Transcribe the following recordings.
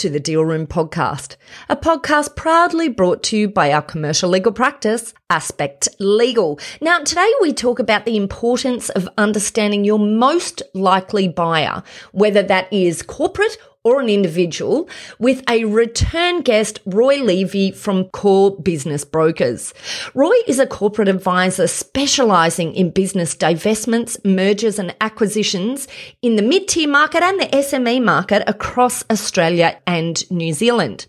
to the Deal Room Podcast, a podcast proudly brought to you by our commercial legal practice, Aspect Legal. Now, today we talk about the importance of understanding your most likely buyer, whether that is corporate or an individual with a return guest, Roy Levy from Core Business Brokers. Roy is a corporate advisor specializing in business divestments, mergers and acquisitions in the mid-tier market and the SME market across Australia and New Zealand.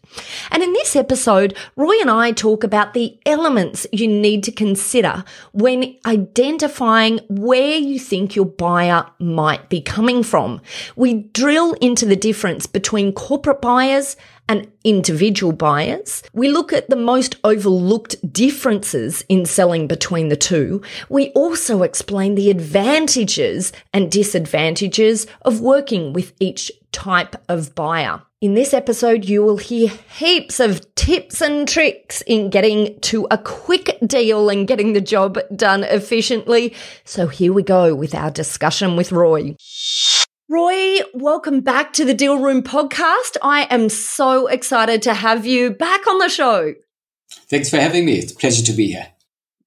And in this episode, Roy and I talk about the elements you need to consider when identifying where you think your buyer might be coming from. We drill into the difference between corporate buyers and individual buyers. We look at the most overlooked differences in selling between the two. We also explain the advantages and disadvantages of working with each type of buyer. In this episode, you will hear heaps of tips and tricks in getting to a quick deal and getting the job done efficiently. So here we go with our discussion with Roy. Roy, welcome back to the Deal Room podcast. I am so excited to have you back on the show. Thanks for having me. It's a pleasure to be here.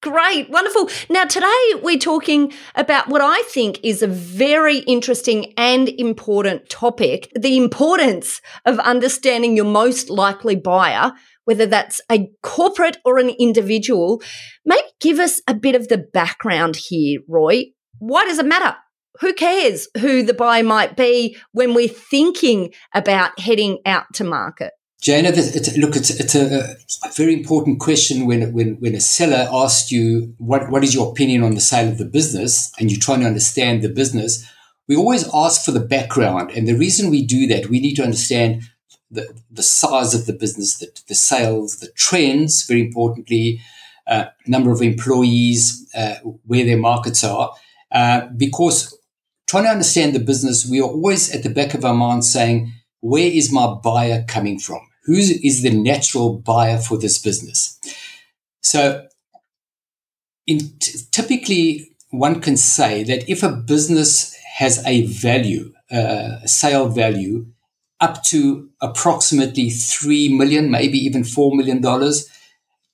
Great, wonderful. Now, today we're talking about what I think is a very interesting and important topic the importance of understanding your most likely buyer, whether that's a corporate or an individual. Maybe give us a bit of the background here, Roy. Why does it matter? Who cares who the buyer might be when we're thinking about heading out to market? Jana, look, it's, it's a, a, very important question when, when, when a seller asks you, what, what is your opinion on the sale of the business? And you're trying to understand the business. We always ask for the background. And the reason we do that, we need to understand the, the size of the business, the, the sales, the trends, very importantly, uh, number of employees, uh, where their markets are. Uh, because trying to understand the business, we are always at the back of our mind saying, where is my buyer coming from? Who is the natural buyer for this business? So, in t- typically, one can say that if a business has a value, uh, a sale value, up to approximately three million, maybe even four million dollars,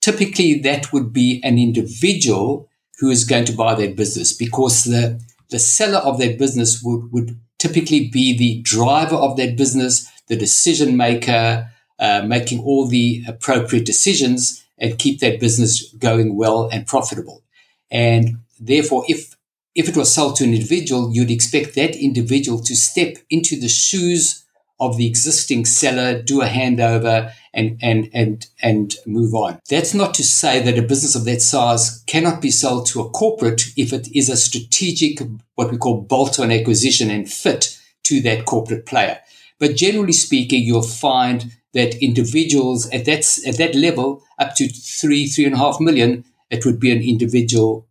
typically that would be an individual who is going to buy that business because the the seller of that business would, would typically be the driver of that business, the decision maker, uh, making all the appropriate decisions and keep that business going well and profitable. And therefore, if if it was sold to an individual, you'd expect that individual to step into the shoes of the existing seller, do a handover, and and and and move on. That's not to say that a business of that size cannot be sold to a corporate if it is a strategic, what we call bolt-on acquisition and fit to that corporate player. But generally speaking, you'll find that individuals at that at that level, up to three three and a half million, it would be an individual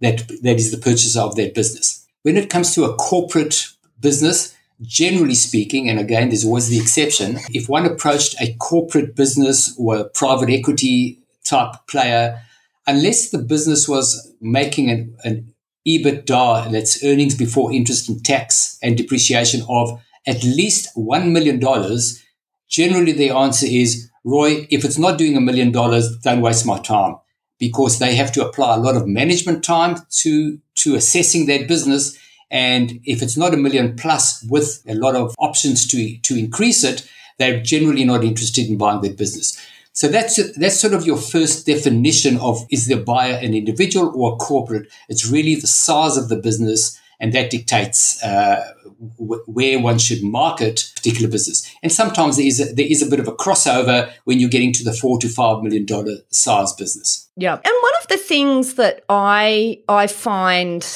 that that is the purchaser of that business. When it comes to a corporate business, generally speaking, and again, there's always the exception, if one approached a corporate business or a private equity type player, unless the business was making an, an EBITDA, that's earnings before interest and tax and depreciation of at least $1 million, generally the answer is, Roy, if it's not doing a million dollars, don't waste my time because they have to apply a lot of management time to, to assessing that business and if it's not a million plus with a lot of options to, to increase it, they're generally not interested in buying that business. So that's that's sort of your first definition of is the buyer an individual or a corporate? It's really the size of the business, and that dictates uh, w- where one should market particular business. And sometimes there is a, there is a bit of a crossover when you're getting to the four to five million dollar size business. Yeah, and one of the things that I I find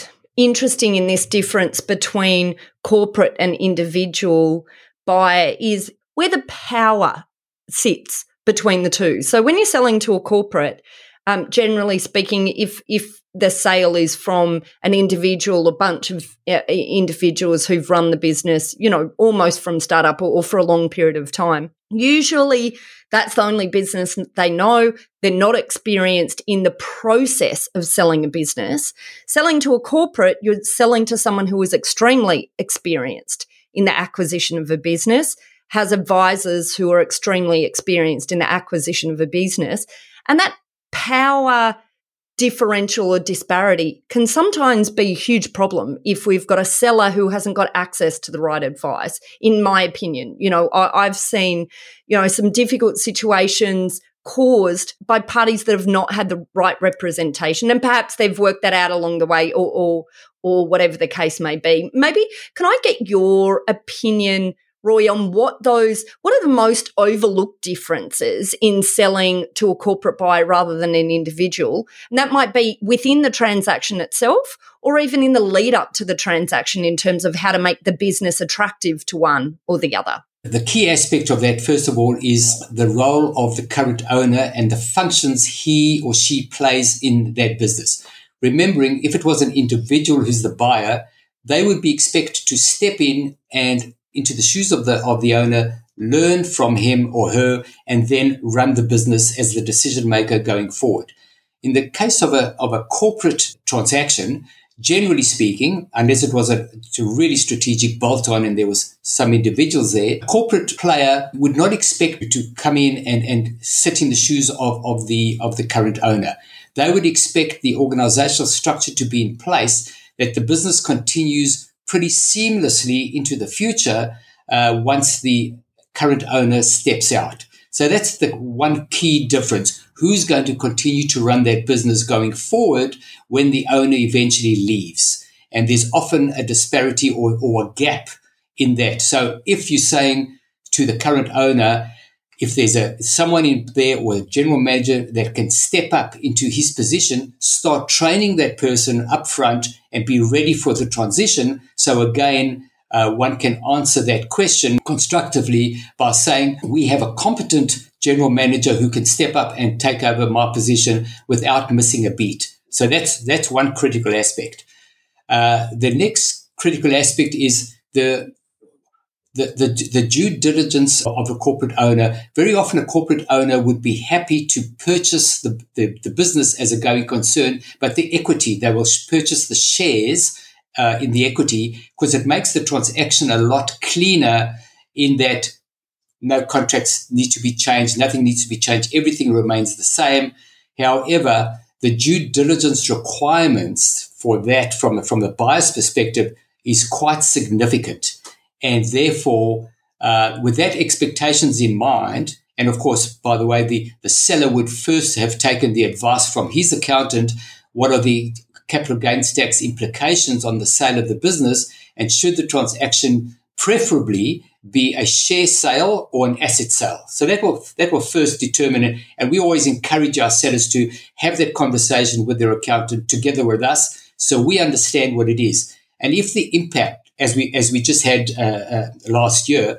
interesting in this difference between corporate and individual buyer is where the power sits between the two. So when you're selling to a corporate, um, generally speaking, if if the sale is from an individual, a bunch of uh, individuals who've run the business, you know, almost from startup or, or for a long period of time, usually that's the only business they know. They're not experienced in the process of selling a business. Selling to a corporate, you're selling to someone who is extremely experienced in the acquisition of a business, has advisors who are extremely experienced in the acquisition of a business. And that power differential or disparity can sometimes be a huge problem if we've got a seller who hasn't got access to the right advice in my opinion. You know I, have seen you know some difficult situations caused by parties that have not had the right representation and perhaps they've worked that out along the way or or, or whatever the case may be. Maybe can i get your opinion Roy, on what those, what are the most overlooked differences in selling to a corporate buyer rather than an individual? And that might be within the transaction itself or even in the lead up to the transaction in terms of how to make the business attractive to one or the other. The key aspect of that, first of all, is the role of the current owner and the functions he or she plays in that business. Remembering if it was an individual who's the buyer, they would be expected to step in and into the shoes of the of the owner, learn from him or her, and then run the business as the decision maker going forward. In the case of a of a corporate transaction, generally speaking, unless it was a, a really strategic bolt on and there was some individuals there, a corporate player would not expect to come in and, and sit in the shoes of, of the of the current owner. They would expect the organizational structure to be in place that the business continues pretty seamlessly into the future uh, once the current owner steps out. So that's the one key difference. Who's going to continue to run that business going forward when the owner eventually leaves? And there's often a disparity or, or a gap in that. So if you're saying to the current owner, if there's a someone in there or a general manager that can step up into his position, start training that person up front and be ready for the transition. So again, uh, one can answer that question constructively by saying we have a competent general manager who can step up and take over my position without missing a beat. So that's that's one critical aspect. Uh, the next critical aspect is the the, the, the due diligence of a corporate owner, very often a corporate owner would be happy to purchase the, the, the business as a going concern, but the equity, they will purchase the shares uh, in the equity because it makes the transaction a lot cleaner in that no contracts need to be changed, nothing needs to be changed, everything remains the same. However, the due diligence requirements for that from, from the buyer's perspective is quite significant. And therefore, uh, with that expectations in mind, and of course, by the way, the, the seller would first have taken the advice from his accountant. What are the capital gains tax implications on the sale of the business? And should the transaction preferably be a share sale or an asset sale? So that will, that will first determine it. And we always encourage our sellers to have that conversation with their accountant together with us so we understand what it is. And if the impact as we as we just had uh, uh, last year,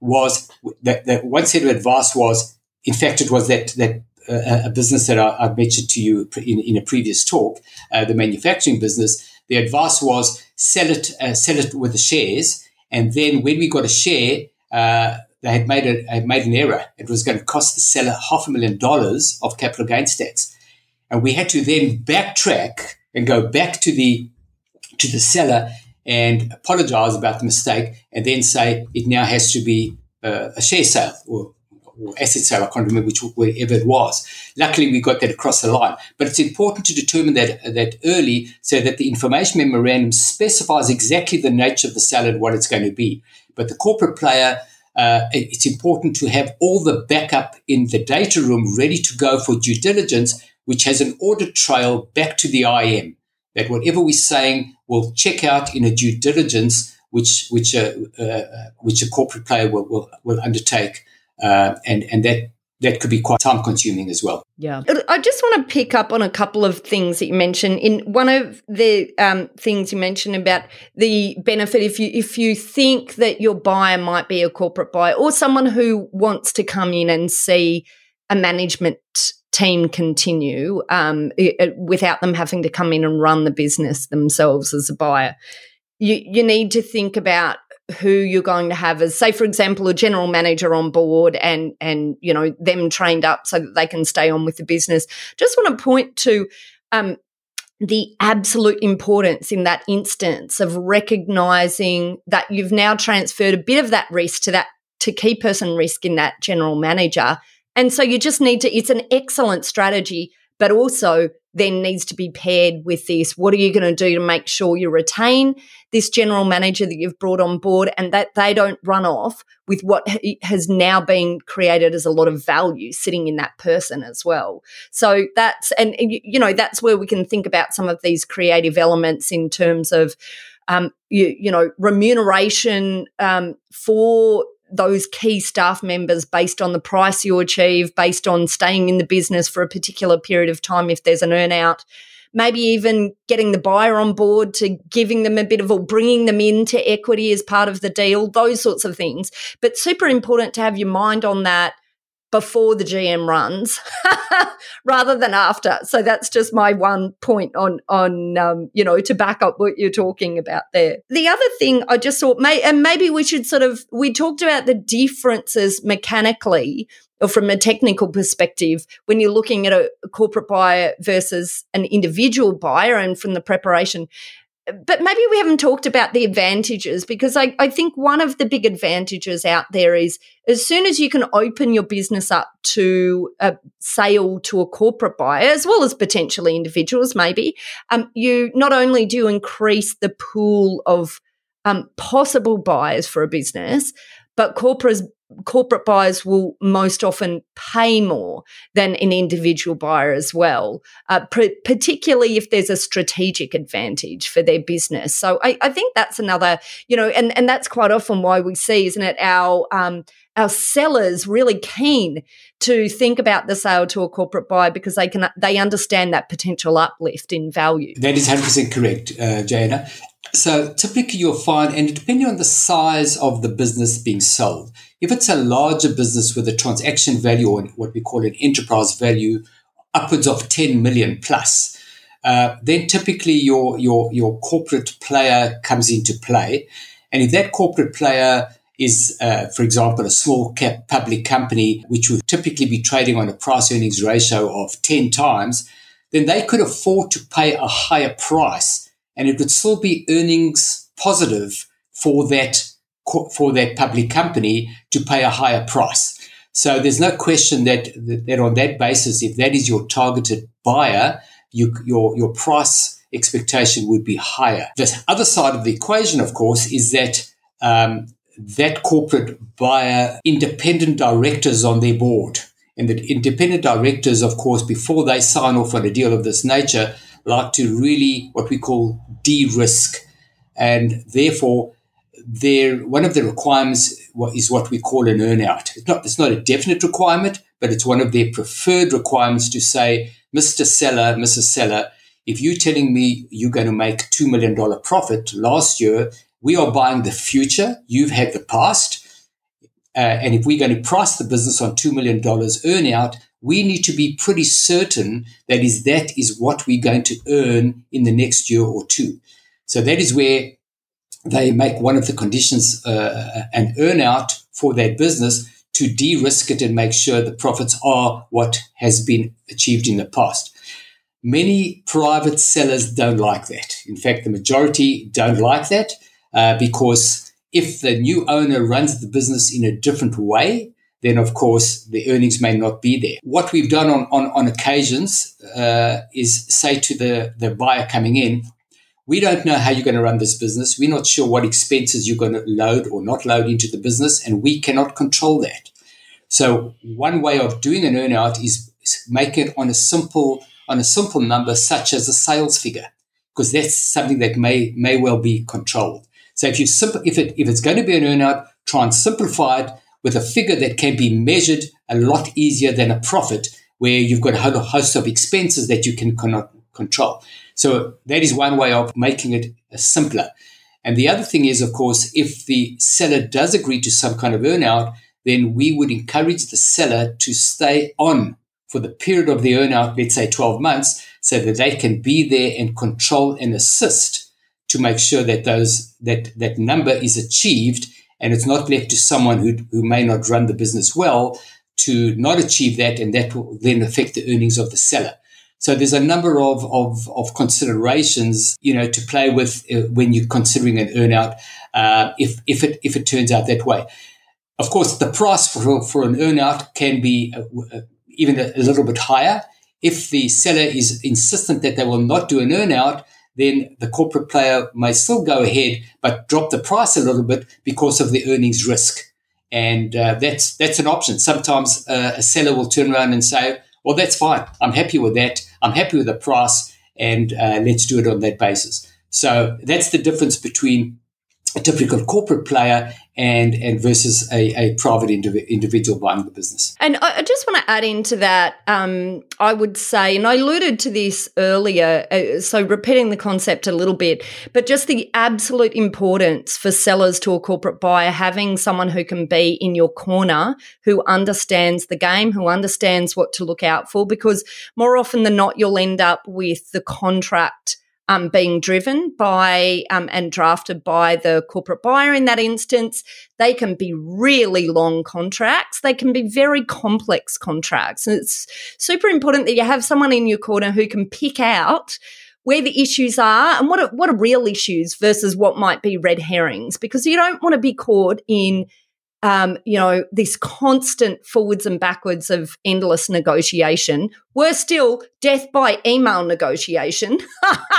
was that, that one set of advice was, in fact, it was that that uh, a business that I, have mentioned to you in, in a previous talk, the manufacturing business. The advice was sell it sell it with the shares, and then when we got a share. They had made a had made an error. It was going to cost the seller half a million dollars of capital gains tax, and we had to then backtrack and go back to the to the seller and apologize about the mistake and then say it now has to be uh, a share sale or, or, asset sale. I can't remember which, wherever it was. Luckily, we got that across the line. But it's important to determine that, that early so that the information memorandum specifies exactly the nature of the sale and what it's going to be. But the corporate player, uh, it's important to have all the backup in the data room ready to go for due diligence, which has an audit trail back to the IM that whatever we're saying will check out in a due diligence which which a uh, uh, which a corporate player will will, will undertake, uh, and and that that could be quite time consuming as well. Yeah. I just want to pick up on a couple of things that you mentioned. In one of the um, things you mentioned about the benefit if you if you think that your buyer might be a corporate buyer or someone who wants to come in and see a management team continue um, it, without them having to come in and run the business themselves as a buyer. You you need to think about who you're going to have as say for example a general manager on board and and you know them trained up so that they can stay on with the business just want to point to um, the absolute importance in that instance of recognizing that you've now transferred a bit of that risk to that to key person risk in that general manager and so you just need to it's an excellent strategy but also then needs to be paired with this. What are you going to do to make sure you retain this general manager that you've brought on board and that they don't run off with what has now been created as a lot of value sitting in that person as well. So that's, and you know, that's where we can think about some of these creative elements in terms of, um, you, you know, remuneration um, for those key staff members based on the price you achieve, based on staying in the business for a particular period of time if there's an earnout. Maybe even getting the buyer on board to giving them a bit of a bringing them into equity as part of the deal, those sorts of things. But super important to have your mind on that before the GM runs rather than after. So that's just my one point on on um, you know to back up what you're talking about there. The other thing I just thought, may, and maybe we should sort of we talked about the differences mechanically or from a technical perspective when you're looking at a, a corporate buyer versus an individual buyer, and from the preparation but maybe we haven't talked about the advantages because I, I, think one of the big advantages out there is as soon as you can open your business up to a sale to a corporate buyer, as well as potentially individuals, maybe, um, you not only do increase the pool of um, possible buyers for a business, but corporates corporate buyers will most often pay more than an individual buyer as well, uh, pr- particularly if there's a strategic advantage for their business. So I, I, think that's another, you know, and, and that's quite often why we see, isn't it, our um, our sellers really keen to think about the sale to a corporate buyer because they can they understand that potential uplift in value. That is 100% correct, uh, Jana. So typically you'll find, and depending on the size of the business being sold, if it's a larger business with a transaction value or what we call an enterprise value upwards of 10 million plus, uh, then typically your, your, your corporate player comes into play. And if that corporate player is, uh, for example, a small cap public company, which would typically be trading on a price earnings ratio of 10 times, then they could afford to pay a higher price and it would still be earnings positive for that for that public company to pay a higher price. So there's no question that, that on that basis, if that is your targeted buyer, you, your, your price expectation would be higher. The other side of the equation, of course, is that um, that corporate buyer independent directors on their board. And the independent directors, of course, before they sign off on a deal of this nature, like to really what we call de-risk. And therefore, there one of the requirements is what we call an earnout. It's not it's not a definite requirement, but it's one of their preferred requirements to say, Mr. Seller, Mrs. Seller, if you're telling me you're going to make two million dollar profit last year, we are buying the future. You've had the past. Uh, and if we're going to price the business on $2 million earnout, we need to be pretty certain that is that is what we're going to earn in the next year or two. So that is where they make one of the conditions uh, an earnout for that business to de-risk it and make sure the profits are what has been achieved in the past. Many private sellers don't like that. In fact, the majority don't like that uh, because if the new owner runs the business in a different way, then of course the earnings may not be there. What we've done on, on, on occasions uh, is say to the, the buyer coming in, we don't know how you're going to run this business. We're not sure what expenses you're going to load or not load into the business, and we cannot control that. So one way of doing an earnout is make it on a simple on a simple number such as a sales figure, because that's something that may may well be controlled. So if you simple if it if it's going to be an earnout, try and simplify it with a figure that can be measured a lot easier than a profit, where you've got a whole host of expenses that you can cannot control. So that is one way of making it uh, simpler. And the other thing is, of course, if the seller does agree to some kind of earnout, then we would encourage the seller to stay on for the period of the earnout, let's say 12 months, so that they can be there and control and assist to make sure that those that that number is achieved and it's not left to someone who, who may not run the business well to not achieve that and that will then affect the earnings of the seller. So there's a number of, of, of considerations, you know, to play with uh, when you're considering an earnout, uh, if, if it, if it turns out that way. Of course, the price for, for an earnout can be uh, uh, even a, a, little bit higher. If the seller is insistent that they will not do an earnout, then the corporate player may still go ahead, but drop the price a little bit because of the earnings risk. And uh, that's, that's an option. Sometimes uh, a seller will turn around and say, well, that's fine. I'm happy with that. I'm happy with the price and uh, let's do it on that basis. So that's the difference between a typical corporate player and and versus a, a private indiv- individual buying the business. And I just want to add into that. Um, I would say, and I alluded to this earlier, uh, so repeating the concept a little bit, but just the absolute importance for sellers to a corporate buyer having someone who can be in your corner, who understands the game, who understands what to look out for, because more often than not, you'll end up with the contract um, being driven by um, and drafted by the corporate buyer in that instance. They can be really long contracts. They can be very complex contracts. And it's super important that you have someone in your corner who can pick out where the issues are and what are, what are real issues versus what might be red herrings because you don't want to be caught in um, you know, this constant forwards and backwards of endless negotiation. Worse still, death by email negotiation.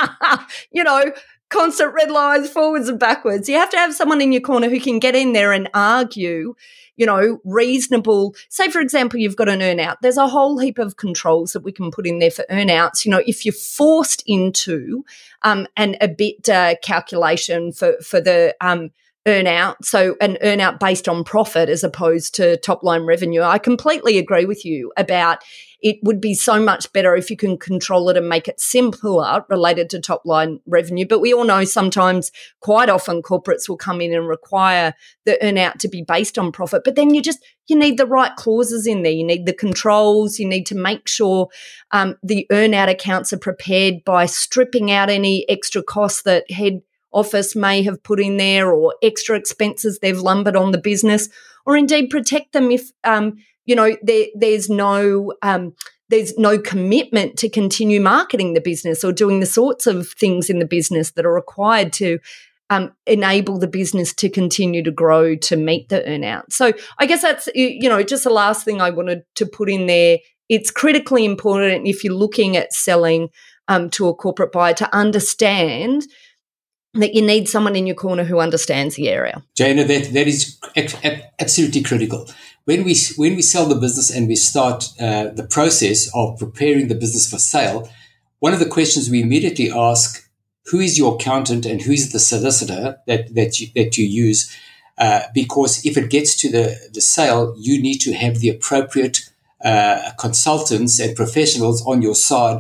you know, constant red lines, forwards and backwards. You have to have someone in your corner who can get in there and argue, you know, reasonable. Say, for example, you've got an earnout. There's a whole heap of controls that we can put in there for earnouts. You know, if you're forced into um, an EBITDA calculation for for the um, earn out. So an earn out based on profit as opposed to top line revenue. I completely agree with you about it would be so much better if you can control it and make it simpler related to top line revenue. But we all know sometimes, quite often, corporates will come in and require the earn out to be based on profit. But then you just, you need the right clauses in there. You need the controls. You need to make sure um, the earn out accounts are prepared by stripping out any extra costs that head office may have put in there or extra expenses they've lumbered on the business, or indeed protect them if, um, you know, there, there's no. Um, there's no commitment to continue marketing the business or doing the sorts of things in the business that are required to um, enable the business to continue to grow to meet the earnout. So I guess that's you know just the last thing I wanted to put in there. It's critically important if you're looking at selling um, to a corporate buyer to understand that you need someone in your corner who understands the area. Jana, that, that is absolutely critical. When we, when we sell the business and we start uh, the process of preparing the business for sale, one of the questions we immediately ask, who is your accountant and who is the solicitor that, that, you, that you use? Uh, because if it gets to the, the sale, you need to have the appropriate uh, consultants and professionals on your side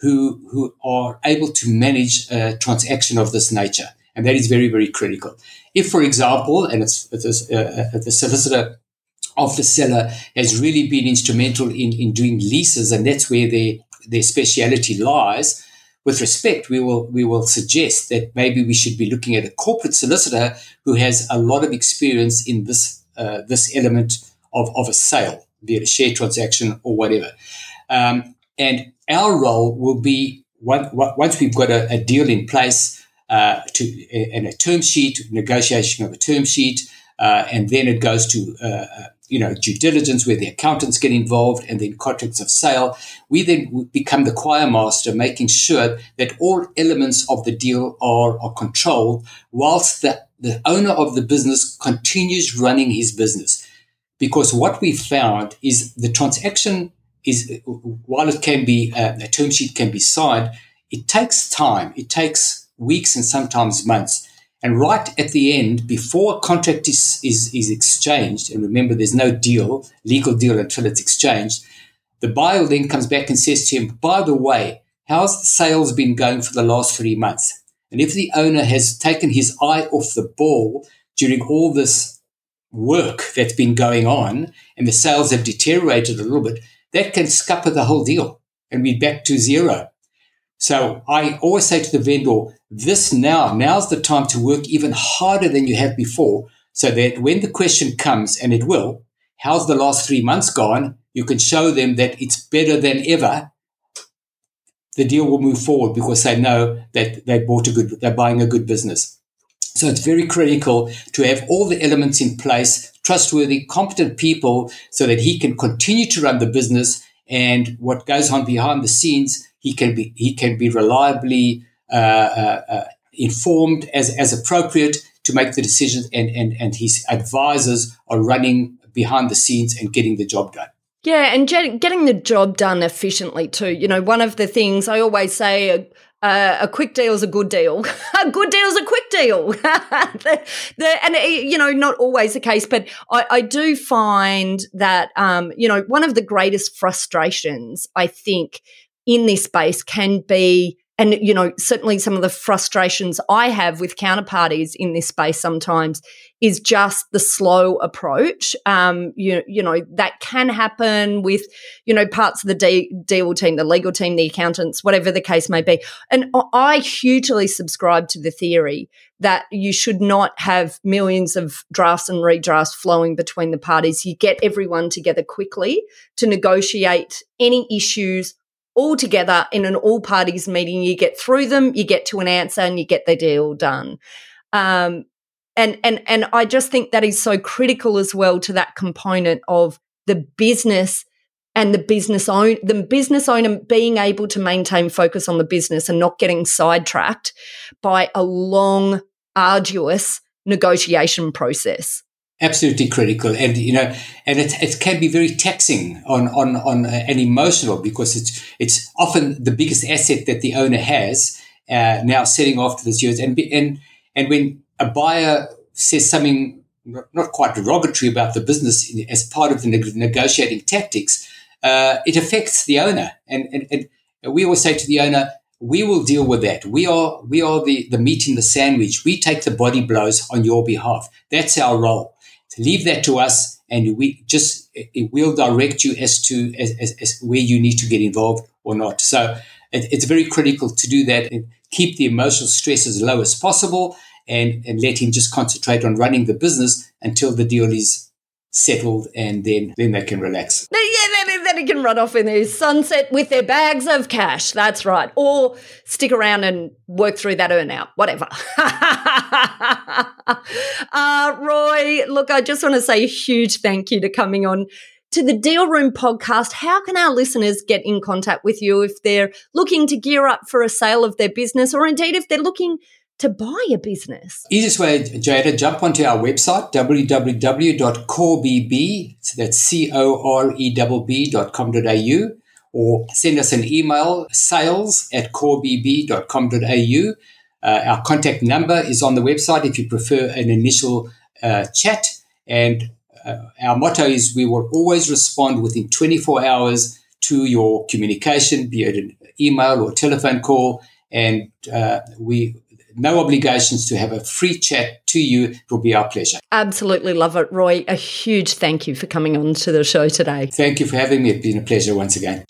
who, who are able to manage a transaction of this nature. And that is very, very critical. If, for example, and it's, it's uh, uh, the solicitor of the seller has really been instrumental in, in doing leases, and that's where their, their speciality lies. With respect, we will we will suggest that maybe we should be looking at a corporate solicitor who has a lot of experience in this uh, this element of, of a sale, be it a share transaction or whatever. Um, and our role will be once we've got a, a deal in place uh, to and a term sheet, negotiation of a term sheet, uh, and then it goes to uh, uh, you know due diligence where the accountants get involved, and then contracts of sale. We then become the choir master, making sure that all elements of the deal are, are controlled, whilst the the owner of the business continues running his business. Because what we found is the transaction is while it can be uh, a term sheet can be signed, it takes time. It takes weeks and sometimes months. And right at the end, before a contract is, is, is exchanged, and remember there's no deal, legal deal until it's exchanged, the buyer then comes back and says to him, by the way, how's the sales been going for the last three months? And if the owner has taken his eye off the ball during all this work that's been going on and the sales have deteriorated a little bit, that can scupper the whole deal and be back to zero. So I always say to the vendor, this now, now's the time to work even harder than you have before so that when the question comes, and it will, how's the last three months gone? You can show them that it's better than ever. The deal will move forward because they know that they bought a good, they're buying a good business. So it's very critical to have all the elements in place, trustworthy, competent people so that he can continue to run the business and what goes on behind the scenes, he can be, he can be reliably uh, uh, uh, informed as, as appropriate to make the decisions and, and, and his advisors are running behind the scenes and getting the job done. Yeah, and getting the job done efficiently too. You know, one of the things I always say, uh, a quick deal is a good deal. a good deal is a quick deal. the, the, and, you know, not always the case, but I, I do find that, um, you know, one of the greatest frustrations, I think, in this space can be and you know certainly some of the frustrations i have with counterparties in this space sometimes is just the slow approach. Um, you, you know that can happen with you know parts of the de- deal team the legal team the accountants whatever the case may be. And i hugely subscribe to the theory that you should not have millions of drafts and redrafts flowing between the parties. You get everyone together quickly to negotiate any issues all together in an all parties meeting. You get through them, you get to an answer, and you get the deal done. Um, and and and I just think that is so critical as well to that component of the business and the business own the business owner being able to maintain focus on the business and not getting sidetracked by a long, arduous negotiation process absolutely critical and you know and it, it can be very taxing on on on uh, and emotional because it's it's often the biggest asset that the owner has uh, now setting off to this years and and and when a buyer says something not quite derogatory about the business as part of the negotiating tactics uh, it affects the owner and, and and we always say to the owner we will deal with that. We are we are the, the meat in the sandwich. We take the body blows on your behalf. That's our role leave that to us and we just it will direct you as to as, as, as where you need to get involved or not. So it, it's very critical to do that and keep the emotional stress as low as possible and and let him just concentrate on running the business until the deal is settled and then then they can relax. Yeah then, he can run off in his sunset with their bags of cash. That's right. Or stick around and work through that earn out. Whatever uh, roy look i just want to say a huge thank you to coming on to the Deal Room podcast. How can our listeners get in contact with you if they're looking to gear up for a sale of their business or indeed if they're looking to buy a business? Easiest way, Jada, jump onto our website, www.corebb, so that's C-O-R-E-B-B.com.au, or send us an email, sales at corebb.com.au. Uh, our contact number is on the website if you prefer an initial uh, chat. And uh, our motto is we will always respond within 24 hours to your communication, be it an email or telephone call. And uh, we no obligations to have a free chat to you. It will be our pleasure. Absolutely love it, Roy. A huge thank you for coming on to the show today. Thank you for having me. It's been a pleasure once again.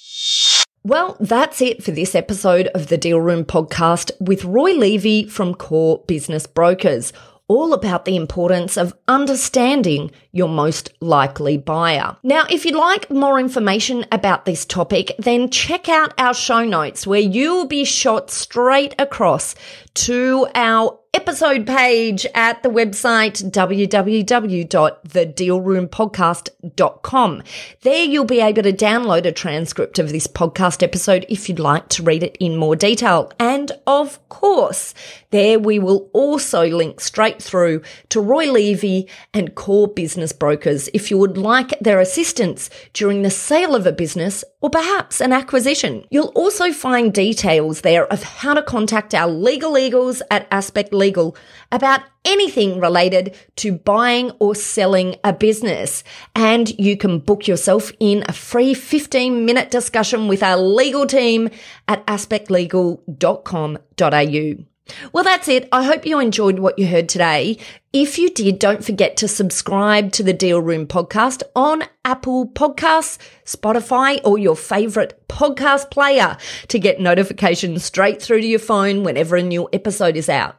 Well, that's it for this episode of the Deal Room podcast with Roy Levy from Core Business Brokers all about the importance of understanding your most likely buyer. Now, if you'd like more information about this topic, then check out our show notes where you'll be shot straight across to our episode page at the website www.thedealroompodcast.com. There you'll be able to download a transcript of this podcast episode if you'd like to read it in more detail. And of course, there we will also link straight through to Roy Levy and Core Business Brokers if you would like their assistance during the sale of a business or perhaps an acquisition. You'll also find details there of how to contact our legal eagles at Aspect Legal Legal about anything related to buying or selling a business. And you can book yourself in a free 15 minute discussion with our legal team at aspectlegal.com.au. Well, that's it. I hope you enjoyed what you heard today. If you did, don't forget to subscribe to the Deal Room podcast on Apple Podcasts, Spotify, or your favorite podcast player to get notifications straight through to your phone whenever a new episode is out.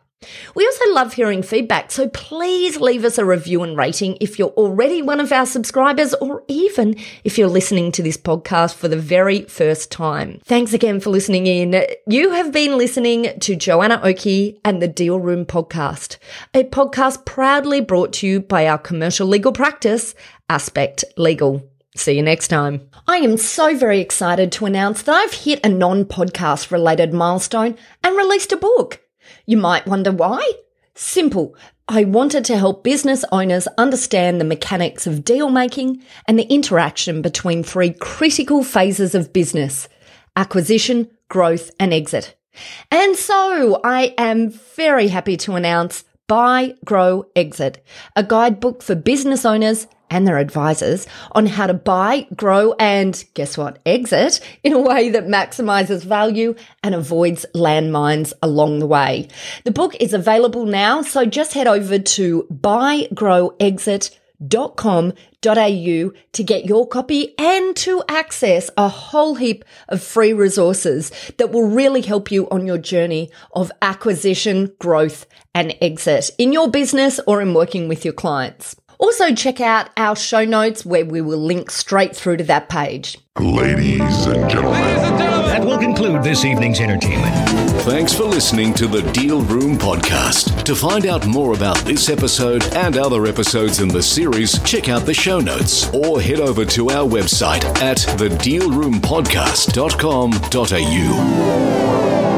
We also love hearing feedback, so please leave us a review and rating if you're already one of our subscribers or even if you're listening to this podcast for the very first time. Thanks again for listening in. You have been listening to Joanna Oakey and the Deal Room podcast, a podcast proudly brought to you by our commercial legal practice, Aspect Legal. See you next time. I am so very excited to announce that I've hit a non podcast related milestone and released a book. You might wonder why? Simple. I wanted to help business owners understand the mechanics of deal making and the interaction between three critical phases of business acquisition, growth, and exit. And so I am very happy to announce Buy, Grow, Exit, a guidebook for business owners and their advisors on how to buy, grow, and guess what? Exit in a way that maximizes value and avoids landmines along the way. The book is available now, so just head over to buygrowexit.com.au to get your copy and to access a whole heap of free resources that will really help you on your journey of acquisition, growth, and exit in your business or in working with your clients. Also, check out our show notes where we will link straight through to that page. Ladies and gentlemen. That will conclude this evening's entertainment. Thanks for listening to the Deal Room podcast. To find out more about this episode and other episodes in the series, check out the show notes or head over to our website at thedealroompodcast.com.au.